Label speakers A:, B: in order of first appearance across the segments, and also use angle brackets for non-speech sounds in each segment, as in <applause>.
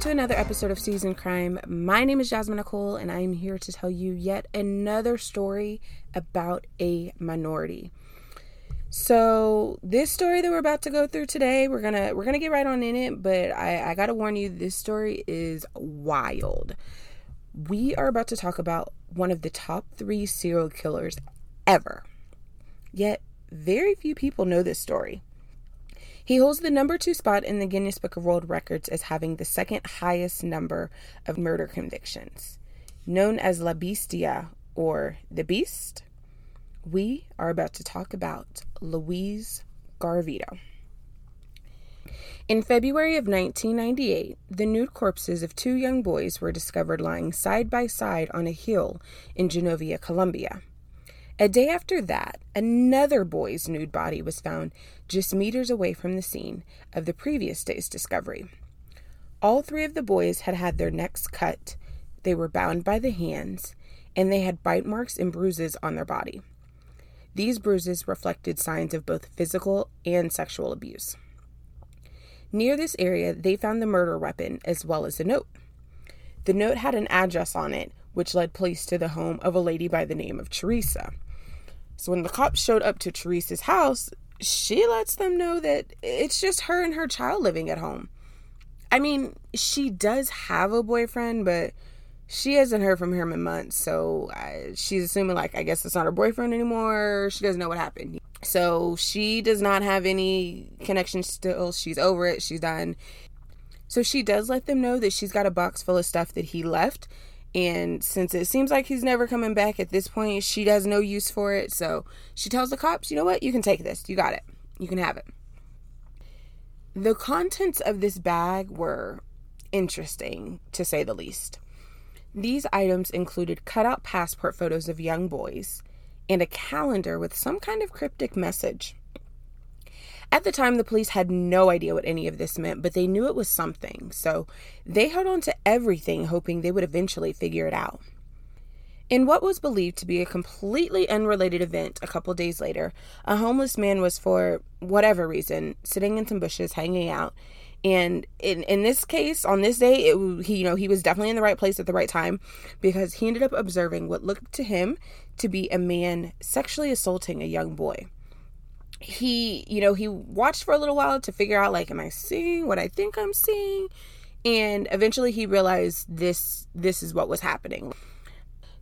A: to another episode of Seasoned Crime. My name is Jasmine Nicole, and I'm here to tell you yet another story about a minority. So this story that we're about to go through today, we're gonna we're gonna get right on in it, but I, I gotta warn you, this story is wild. We are about to talk about one of the top three serial killers ever. Yet very few people know this story. He holds the number two spot in the Guinness Book of World Records as having the second highest number of murder convictions. Known as La Bestia or the Beast, we are about to talk about Louise Garvito. In February of 1998, the nude corpses of two young boys were discovered lying side by side on a hill in Genovia, Colombia. A day after that, another boy's nude body was found just meters away from the scene of the previous day's discovery. All three of the boys had had their necks cut, they were bound by the hands, and they had bite marks and bruises on their body. These bruises reflected signs of both physical and sexual abuse. Near this area, they found the murder weapon as well as a note. The note had an address on it, which led police to the home of a lady by the name of Teresa. So when the cops showed up to Teresa's house, she lets them know that it's just her and her child living at home. I mean, she does have a boyfriend, but she hasn't heard from him in months. So uh, she's assuming, like, I guess it's not her boyfriend anymore. She doesn't know what happened. So she does not have any connection still. She's over it. She's done. So she does let them know that she's got a box full of stuff that he left and since it seems like he's never coming back at this point, she has no use for it. So she tells the cops, you know what? You can take this. You got it. You can have it. The contents of this bag were interesting, to say the least. These items included cutout passport photos of young boys and a calendar with some kind of cryptic message. At the time, the police had no idea what any of this meant, but they knew it was something, so they held on to everything, hoping they would eventually figure it out. In what was believed to be a completely unrelated event a couple days later, a homeless man was, for whatever reason, sitting in some bushes hanging out. And in, in this case, on this day, it, he you know he was definitely in the right place at the right time because he ended up observing what looked to him to be a man sexually assaulting a young boy he, you know, he watched for a little while to figure out like am I seeing what I think I'm seeing? And eventually he realized this this is what was happening.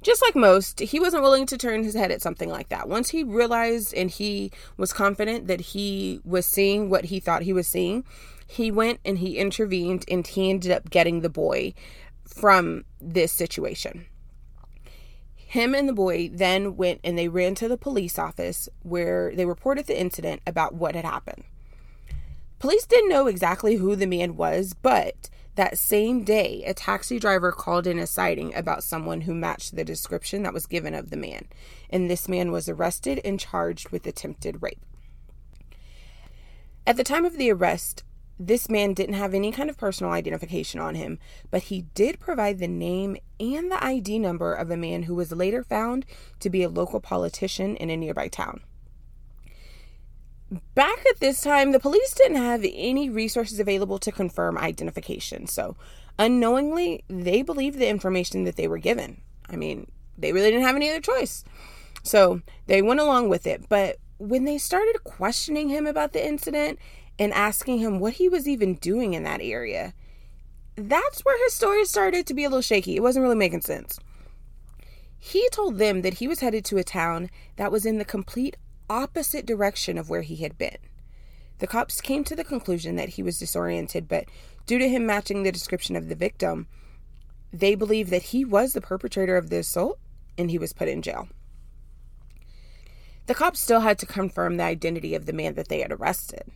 A: Just like most, he wasn't willing to turn his head at something like that. Once he realized and he was confident that he was seeing what he thought he was seeing, he went and he intervened and he ended up getting the boy from this situation. Him and the boy then went and they ran to the police office where they reported the incident about what had happened. Police didn't know exactly who the man was, but that same day, a taxi driver called in a sighting about someone who matched the description that was given of the man, and this man was arrested and charged with attempted rape. At the time of the arrest, this man didn't have any kind of personal identification on him, but he did provide the name and the ID number of a man who was later found to be a local politician in a nearby town. Back at this time, the police didn't have any resources available to confirm identification, so unknowingly, they believed the information that they were given. I mean, they really didn't have any other choice. So they went along with it, but when they started questioning him about the incident and asking him what he was even doing in that area. That's where his story started to be a little shaky. It wasn't really making sense. He told them that he was headed to a town that was in the complete opposite direction of where he had been. The cops came to the conclusion that he was disoriented, but due to him matching the description of the victim, they believed that he was the perpetrator of the assault and he was put in jail. The cops still had to confirm the identity of the man that they had arrested.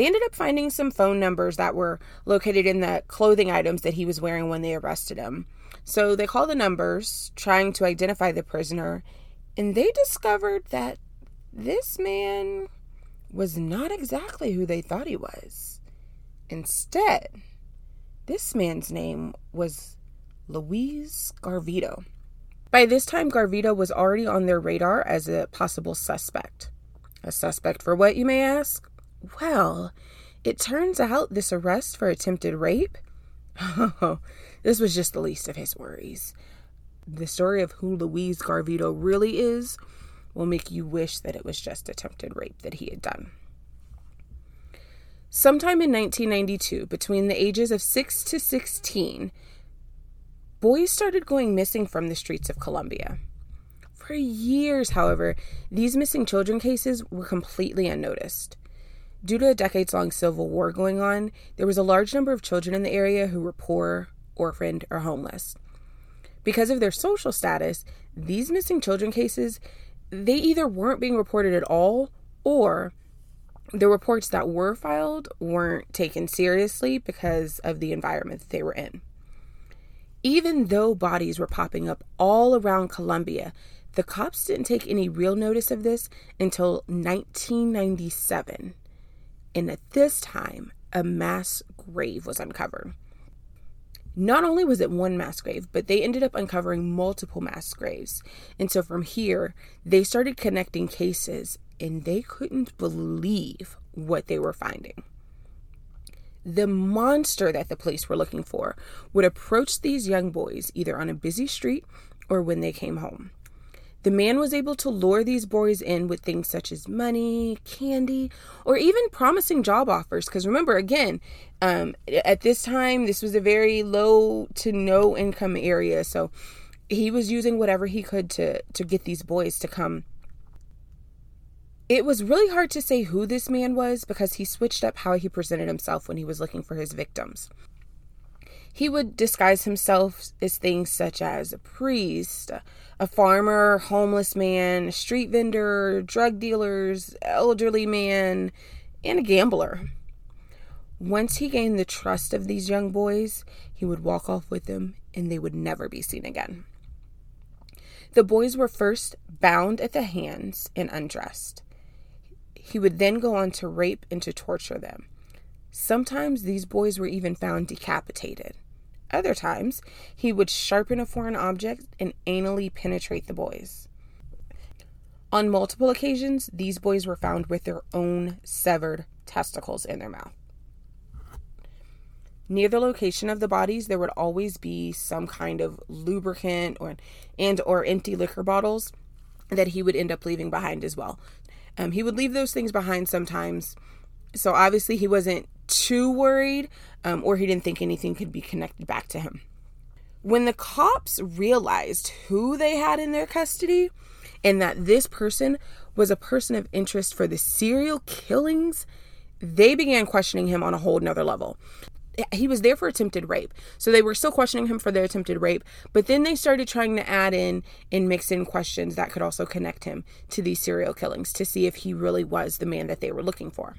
A: They ended up finding some phone numbers that were located in the clothing items that he was wearing when they arrested him. So they called the numbers, trying to identify the prisoner, and they discovered that this man was not exactly who they thought he was. Instead, this man's name was Luis Garvito. By this time, Garvito was already on their radar as a possible suspect. A suspect for what, you may ask? Well, it turns out this arrest for attempted rape Oh, <laughs> this was just the least of his worries. The story of who Luis Garvido really is will make you wish that it was just attempted rape that he had done. Sometime in 1992, between the ages of 6 to 16, boys started going missing from the streets of Colombia. For years, however, these missing children cases were completely unnoticed. Due to a decades long civil war going on, there was a large number of children in the area who were poor, orphaned, or homeless. Because of their social status, these missing children cases, they either weren't being reported at all or the reports that were filed weren't taken seriously because of the environment they were in. Even though bodies were popping up all around Colombia, the cops didn't take any real notice of this until 1997. And at this time, a mass grave was uncovered. Not only was it one mass grave, but they ended up uncovering multiple mass graves. And so from here, they started connecting cases and they couldn't believe what they were finding. The monster that the police were looking for would approach these young boys either on a busy street or when they came home. The man was able to lure these boys in with things such as money, candy, or even promising job offers. Because remember, again, um, at this time, this was a very low to no income area. So he was using whatever he could to, to get these boys to come it was really hard to say who this man was because he switched up how he presented himself when he was looking for his victims. He would disguise himself as things such as a priest, a farmer, homeless man, street vendor, drug dealers, elderly man, and a gambler. Once he gained the trust of these young boys, he would walk off with them and they would never be seen again. The boys were first bound at the hands and undressed. He would then go on to rape and to torture them. Sometimes these boys were even found decapitated. Other times, he would sharpen a foreign object and anally penetrate the boys. On multiple occasions, these boys were found with their own severed testicles in their mouth. Near the location of the bodies, there would always be some kind of lubricant or and or empty liquor bottles that he would end up leaving behind as well. Um, he would leave those things behind sometimes. So obviously he wasn't too worried, um, or he didn't think anything could be connected back to him. When the cops realized who they had in their custody and that this person was a person of interest for the serial killings, they began questioning him on a whole nother level he was there for attempted rape. So they were still questioning him for their attempted rape, but then they started trying to add in and mix in questions that could also connect him to these serial killings to see if he really was the man that they were looking for.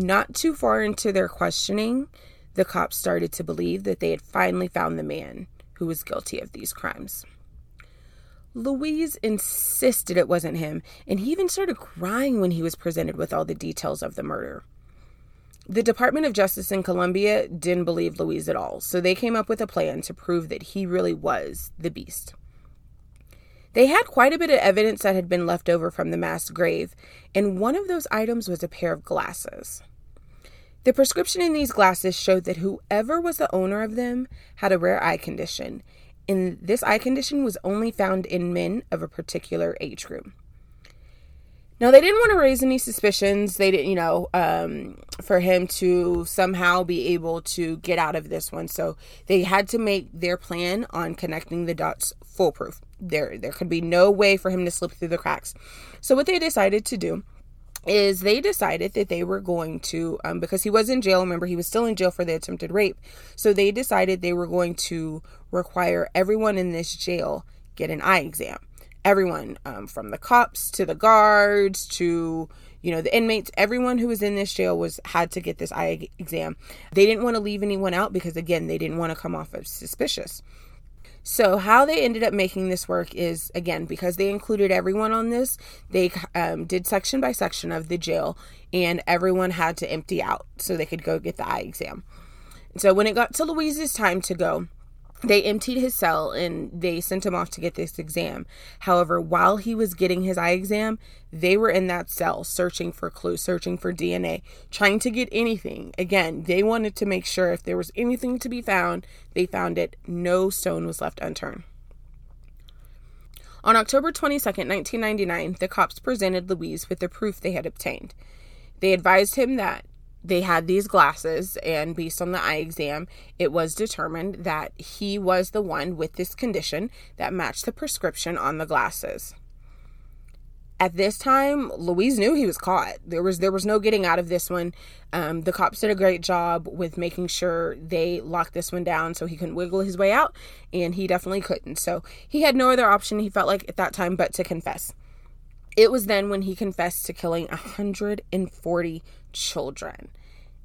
A: Not too far into their questioning, the cops started to believe that they had finally found the man who was guilty of these crimes. Louise insisted it wasn't him, and he even started crying when he was presented with all the details of the murder. The Department of Justice in Colombia didn't believe Louise at all, so they came up with a plan to prove that he really was the beast. They had quite a bit of evidence that had been left over from the mass grave, and one of those items was a pair of glasses. The prescription in these glasses showed that whoever was the owner of them had a rare eye condition, and this eye condition was only found in men of a particular age group. Now they didn't want to raise any suspicions. They didn't, you know, um, for him to somehow be able to get out of this one. So they had to make their plan on connecting the dots foolproof. There, there could be no way for him to slip through the cracks. So what they decided to do is they decided that they were going to, um, because he was in jail. Remember, he was still in jail for the attempted rape. So they decided they were going to require everyone in this jail get an eye exam everyone um, from the cops to the guards to you know the inmates everyone who was in this jail was had to get this eye exam they didn't want to leave anyone out because again they didn't want to come off as suspicious so how they ended up making this work is again because they included everyone on this they um, did section by section of the jail and everyone had to empty out so they could go get the eye exam. So when it got to Louise's time to go They emptied his cell and they sent him off to get this exam. However, while he was getting his eye exam, they were in that cell searching for clues, searching for DNA, trying to get anything. Again, they wanted to make sure if there was anything to be found, they found it. No stone was left unturned. On October 22, 1999, the cops presented Louise with the proof they had obtained. They advised him that they had these glasses, and based on the eye exam, it was determined that he was the one with this condition that matched the prescription on the glasses. At this time, Louise knew he was caught. There was there was no getting out of this one. Um, the cops did a great job with making sure they locked this one down so he couldn't wiggle his way out, and he definitely couldn't. So he had no other option. He felt like at that time but to confess. It was then when he confessed to killing 140 children.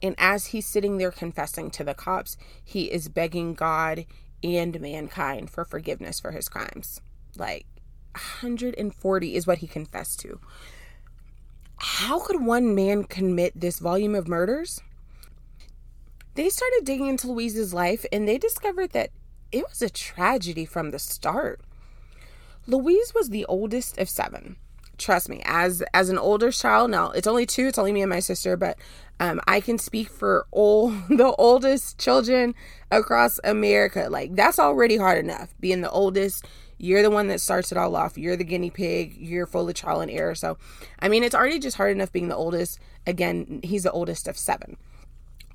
A: And as he's sitting there confessing to the cops, he is begging God and mankind for forgiveness for his crimes. Like 140 is what he confessed to. How could one man commit this volume of murders? They started digging into Louise's life and they discovered that it was a tragedy from the start. Louise was the oldest of seven trust me as as an older child now it's only two it's only me and my sister but um, i can speak for all <laughs> the oldest children across america like that's already hard enough being the oldest you're the one that starts it all off you're the guinea pig you're full of trial and error so i mean it's already just hard enough being the oldest again he's the oldest of seven.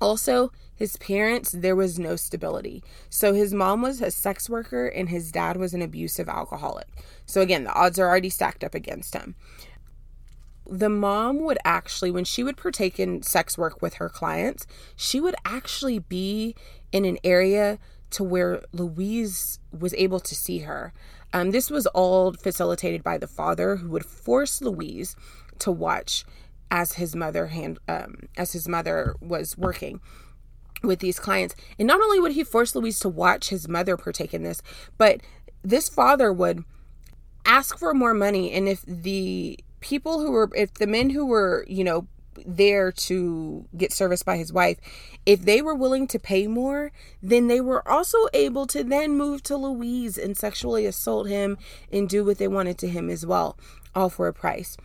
A: Also, his parents, there was no stability. So his mom was a sex worker and his dad was an abusive alcoholic. So again, the odds are already stacked up against him. The mom would actually, when she would partake in sex work with her clients, she would actually be in an area to where Louise was able to see her. Um, this was all facilitated by the father who would force Louise to watch as his mother hand um, as his mother was working with these clients. And not only would he force Louise to watch his mother partake in this, but this father would ask for more money and if the people who were if the men who were, you know, there to get serviced by his wife, if they were willing to pay more, then they were also able to then move to Louise and sexually assault him and do what they wanted to him as well, all for a price.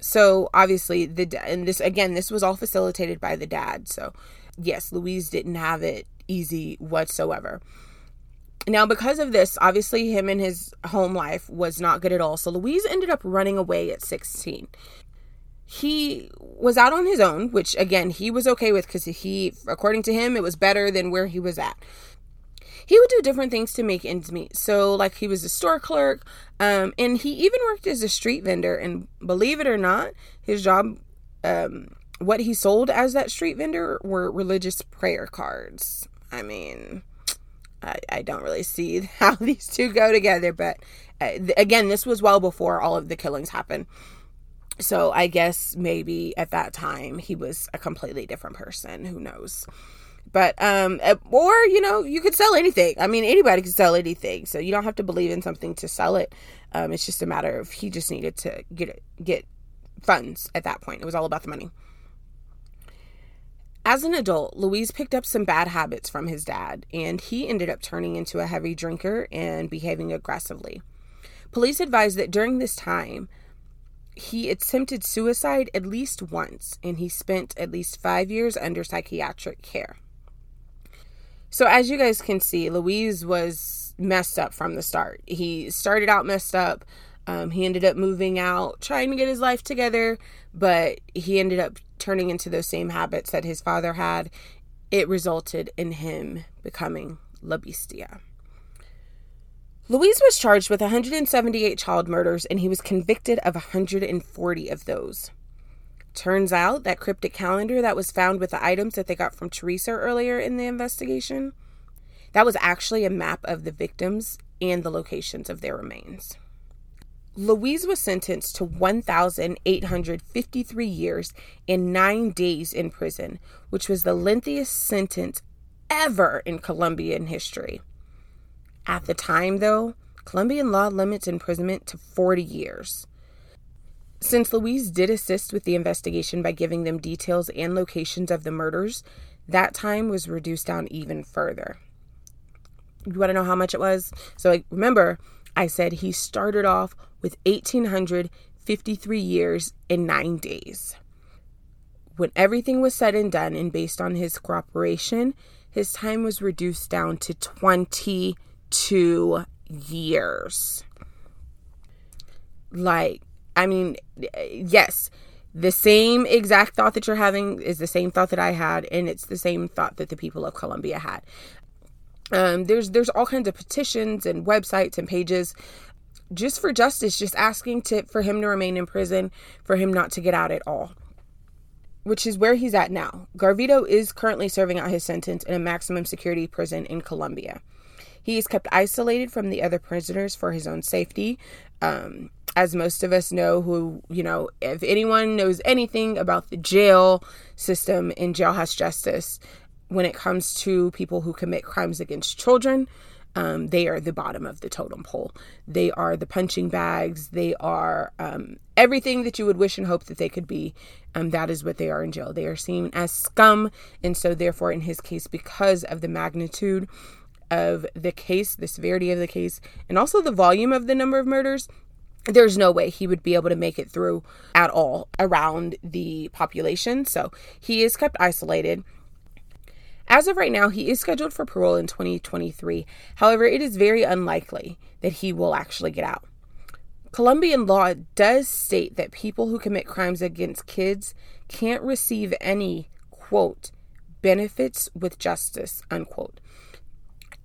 A: So obviously the and this again this was all facilitated by the dad. So yes, Louise didn't have it easy whatsoever. Now, because of this, obviously, him and his home life was not good at all. So, Louise ended up running away at 16. He was out on his own, which again, he was okay with because he, according to him, it was better than where he was at he would do different things to make ends meet. So, like, he was a store clerk, um, and he even worked as a street vendor. And believe it or not, his job, um, what he sold as that street vendor were religious prayer cards. I mean, I, I don't really see <laughs> how these two go together, but uh, again, this was well before all of the killings happened. So I guess maybe at that time he was a completely different person. Who knows? But um eh, or you know, you could sell anything. I mean, anybody could sell anything. So you don't have to believe in something to sell it. Um it's just a matter of he just needed to get it, get funds at that point. It was all about the money. As an adult, Louise picked up some bad habits from his dad, and he ended up turning into a heavy drinker and behaving aggressively. Police advised that during this time, he attempted suicide at least once, and he spent at least five years under psychiatric care. So, as you guys can see, Louise was messed up from the start. He started out messed up. Um, he ended up moving out, trying to get his life together, but he ended up turning into those same habits that his father had. It resulted in him becoming La Bestia. Louise was charged with 178 child murders and he was convicted of 140 of those. Turns out that cryptic calendar that was found with the items that they got from Teresa earlier in the investigation, that was actually a map of the victims and the locations of their remains. Louise was sentenced to 1,853 years and nine days in prison, which was the lengthiest sentence ever in Colombian history. At the time, though, Colombian law limits imprisonment to 40 years. Since Louise did assist with the investigation by giving them details and locations of the murders, that time was reduced down even further. You want to know how much it was? So like, remember, I said he started off with 1,853 years and nine days. When everything was said and done, and based on his cooperation, his time was reduced down to 22 years. Like, I mean, yes, the same exact thought that you're having is the same thought that I had, and it's the same thought that the people of Colombia had. Um, there's there's all kinds of petitions and websites and pages just for justice, just asking to for him to remain in prison, for him not to get out at all. Which is where he's at now. Garvido is currently serving out his sentence in a maximum security prison in Colombia. He is kept isolated from the other prisoners for his own safety. Um, as most of us know, who, you know, if anyone knows anything about the jail system in jailhouse justice, when it comes to people who commit crimes against children, um, they are the bottom of the totem pole. They are the punching bags. They are um, everything that you would wish and hope that they could be. Um, that is what they are in jail. They are seen as scum. And so, therefore, in his case, because of the magnitude of the case, the severity of the case, and also the volume of the number of murders, there's no way he would be able to make it through at all around the population. So he is kept isolated. As of right now, he is scheduled for parole in 2023. However, it is very unlikely that he will actually get out. Colombian law does state that people who commit crimes against kids can't receive any, quote, benefits with justice, unquote.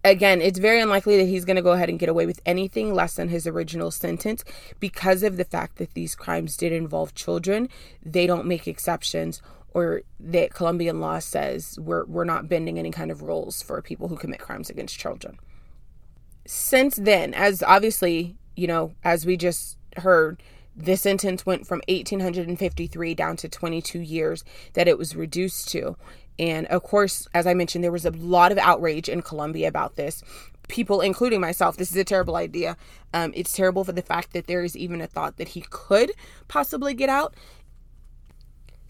A: Again, it's very unlikely that he's going to go ahead and get away with anything less than his original sentence because of the fact that these crimes did involve children. They don't make exceptions or that Colombian law says we're, we're not bending any kind of rules for people who commit crimes against children. Since then, as obviously, you know, as we just heard, the sentence went from 1853 down to 22 years that it was reduced to. And of course, as I mentioned, there was a lot of outrage in Colombia about this. People, including myself, this is a terrible idea. Um, it's terrible for the fact that there is even a thought that he could possibly get out.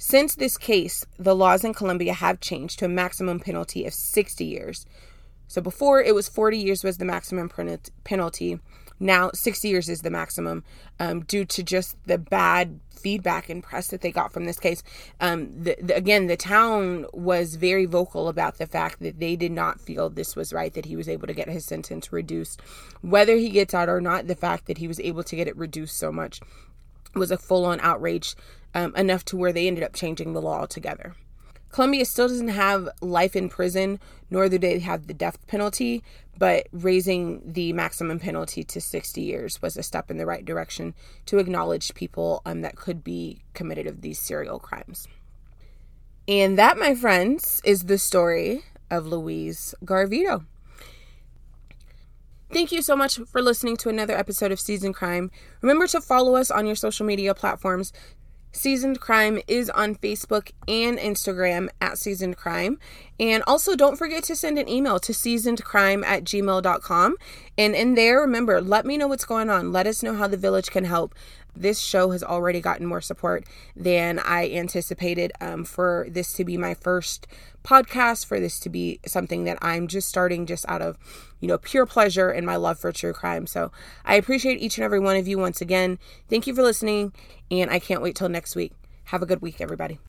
A: Since this case, the laws in Colombia have changed to a maximum penalty of 60 years. So before it was 40 years was the maximum penalty. Now 60 years is the maximum um, due to just the bad feedback and press that they got from this case. Um, the, the, again, the town was very vocal about the fact that they did not feel this was right, that he was able to get his sentence reduced. Whether he gets out or not, the fact that he was able to get it reduced so much was a full on outrage um, enough to where they ended up changing the law altogether. Colombia still doesn't have life in prison, nor do they have the death penalty, but raising the maximum penalty to 60 years was a step in the right direction to acknowledge people um, that could be committed of these serial crimes. And that, my friends, is the story of Louise Garvido. Thank you so much for listening to another episode of Seasoned Crime. Remember to follow us on your social media platforms Seasoned Crime is on Facebook and Instagram at Seasoned Crime. And also, don't forget to send an email to seasonedcrime at gmail.com. And in there, remember, let me know what's going on. Let us know how the village can help. This show has already gotten more support than I anticipated um, for this to be my first podcast, for this to be something that I'm just starting just out of, you know, pure pleasure and my love for true crime. So I appreciate each and every one of you once again. Thank you for listening, and I can't wait till next week. Have a good week, everybody.